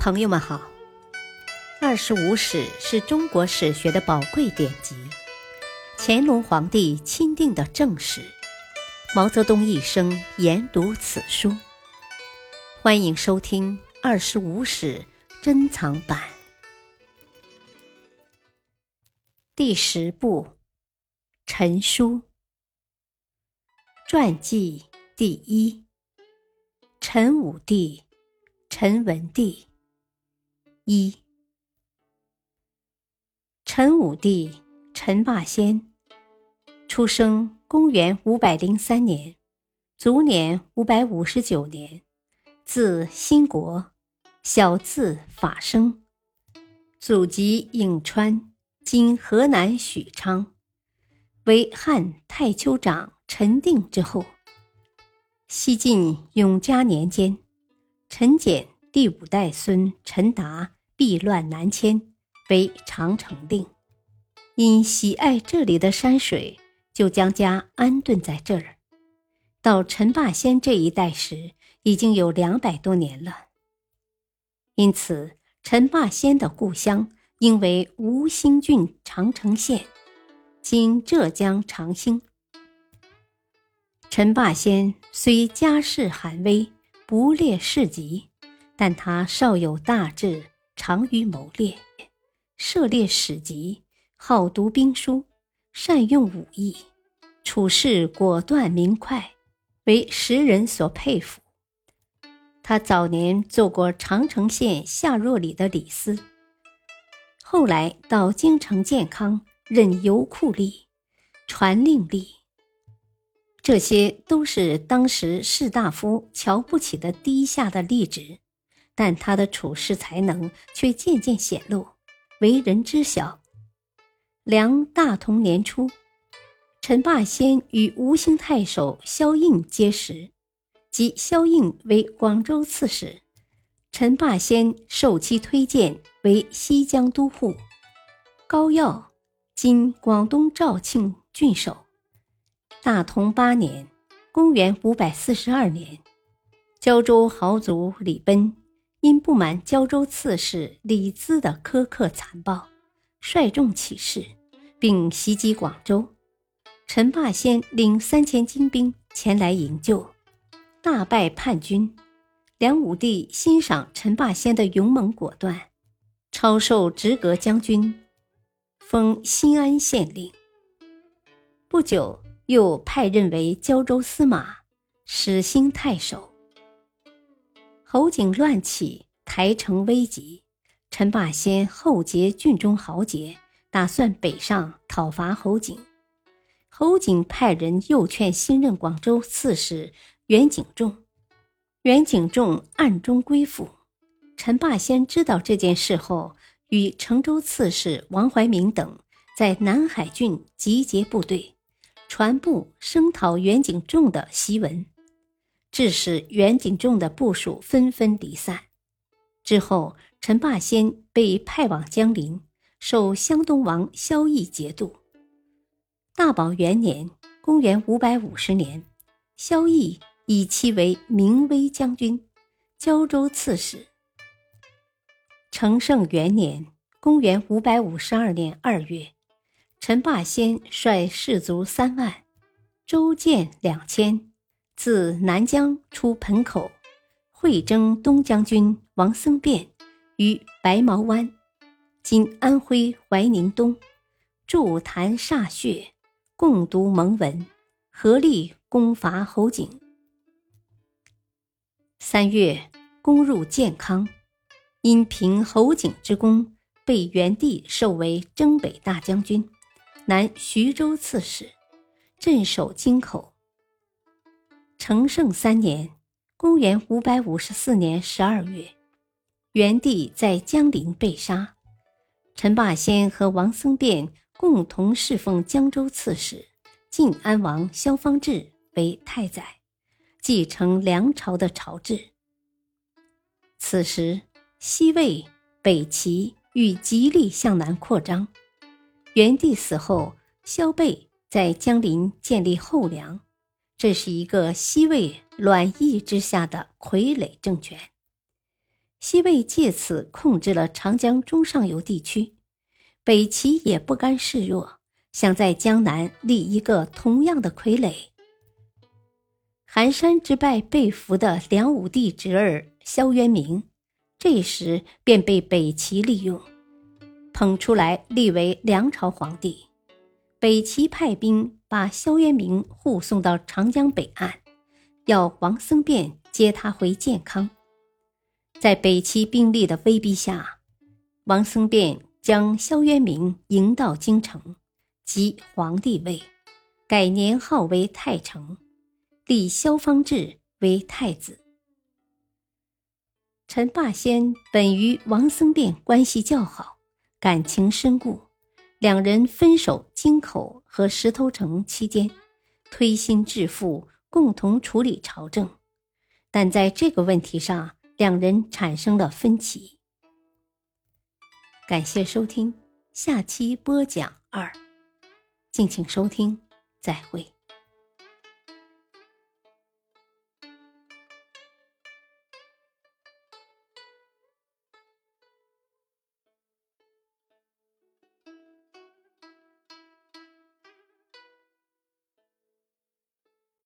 朋友们好，《二十五史》是中国史学的宝贵典籍，乾隆皇帝钦定的正史，毛泽东一生研读此书。欢迎收听《二十五史珍藏版》第十部《陈书传记》第一：陈武帝，陈文帝。一，陈武帝陈霸先，出生公元五百零三年，卒年五百五十九年，字兴国，小字法生，祖籍颍川（今河南许昌），为汉太丘长陈定之后。西晋永嘉年间，陈简第五代孙陈达。避乱南迁，为长城令。因喜爱这里的山水，就将家安顿在这儿。到陈霸先这一代时，已经有两百多年了。因此，陈霸先的故乡应为吴兴郡长城县，今浙江长兴。陈霸先虽家世寒微，不列世籍，但他少有大志。长于谋略，涉猎史籍，好读兵书，善用武艺，处事果断明快，为时人所佩服。他早年做过长城县下若里的李斯，后来到京城健康任游库吏、传令吏，这些都是当时士大夫瞧不起的低下的吏职。但他的处事才能却渐渐显露，为人知晓。梁大同年初，陈霸先与吴兴太守萧映结识，即萧映为广州刺史，陈霸先受其推荐为西江都护。高要（今广东肇庆郡守）。大同八年（公元542年），胶州豪族李奔。因不满胶州刺史李兹的苛刻残暴，率众起事，并袭击广州。陈霸先领三千精兵前来营救，大败叛军。梁武帝欣赏陈霸先的勇猛果断，超授直阁将军，封新安县令。不久，又派任为胶州司马、始兴太守。侯景乱起，台城危急。陈霸先后结郡中豪杰，打算北上讨伐侯景。侯景派人诱劝新任广州刺史袁景仲，袁景仲暗中归附。陈霸先知道这件事后，与成州刺史王怀民等在南海郡集结部队，传布声讨袁景仲的檄文。致使袁景仲的部属纷纷离散。之后，陈霸先被派往江陵，受湘东王萧绎节度。大宝元年（公元550年），萧绎以其为明威将军、胶州刺史。成圣元年（公元552年）二月，陈霸先率士卒三万，州建两千。自南疆出盆口，会征东将军王僧辩于白毛湾（今安徽怀宁东），筑坛歃血，共读蒙文，合力攻伐侯景。三月，攻入建康，因凭侯景之功，被元帝授为征北大将军、南徐州刺史，镇守京口。成圣三年，公元五百五十四年十二月，元帝在江陵被杀。陈霸先和王僧辩共同侍奉江州刺史晋安王萧方智为太宰，继承梁朝的朝制。此时，西魏、北齐欲极力向南扩张。元帝死后，萧倍在江陵建立后梁。这是一个西魏卵意之下的傀儡政权。西魏借此控制了长江中上游地区，北齐也不甘示弱，想在江南立一个同样的傀儡。寒山之败被俘的梁武帝侄儿萧渊明，这时便被北齐利用，捧出来立为梁朝皇帝。北齐派兵把萧渊明护送到长江北岸，要王僧辩接他回建康。在北齐兵力的威逼下，王僧辩将萧渊明迎到京城，即皇帝位，改年号为太成。立萧方智为太子。陈霸先本与王僧辩关系较好，感情深固，两人分手京口和石头城期间，推心置腹，共同处理朝政。但在这个问题上，两人产生了分歧。感谢收听，下期播讲二，敬请收听，再会。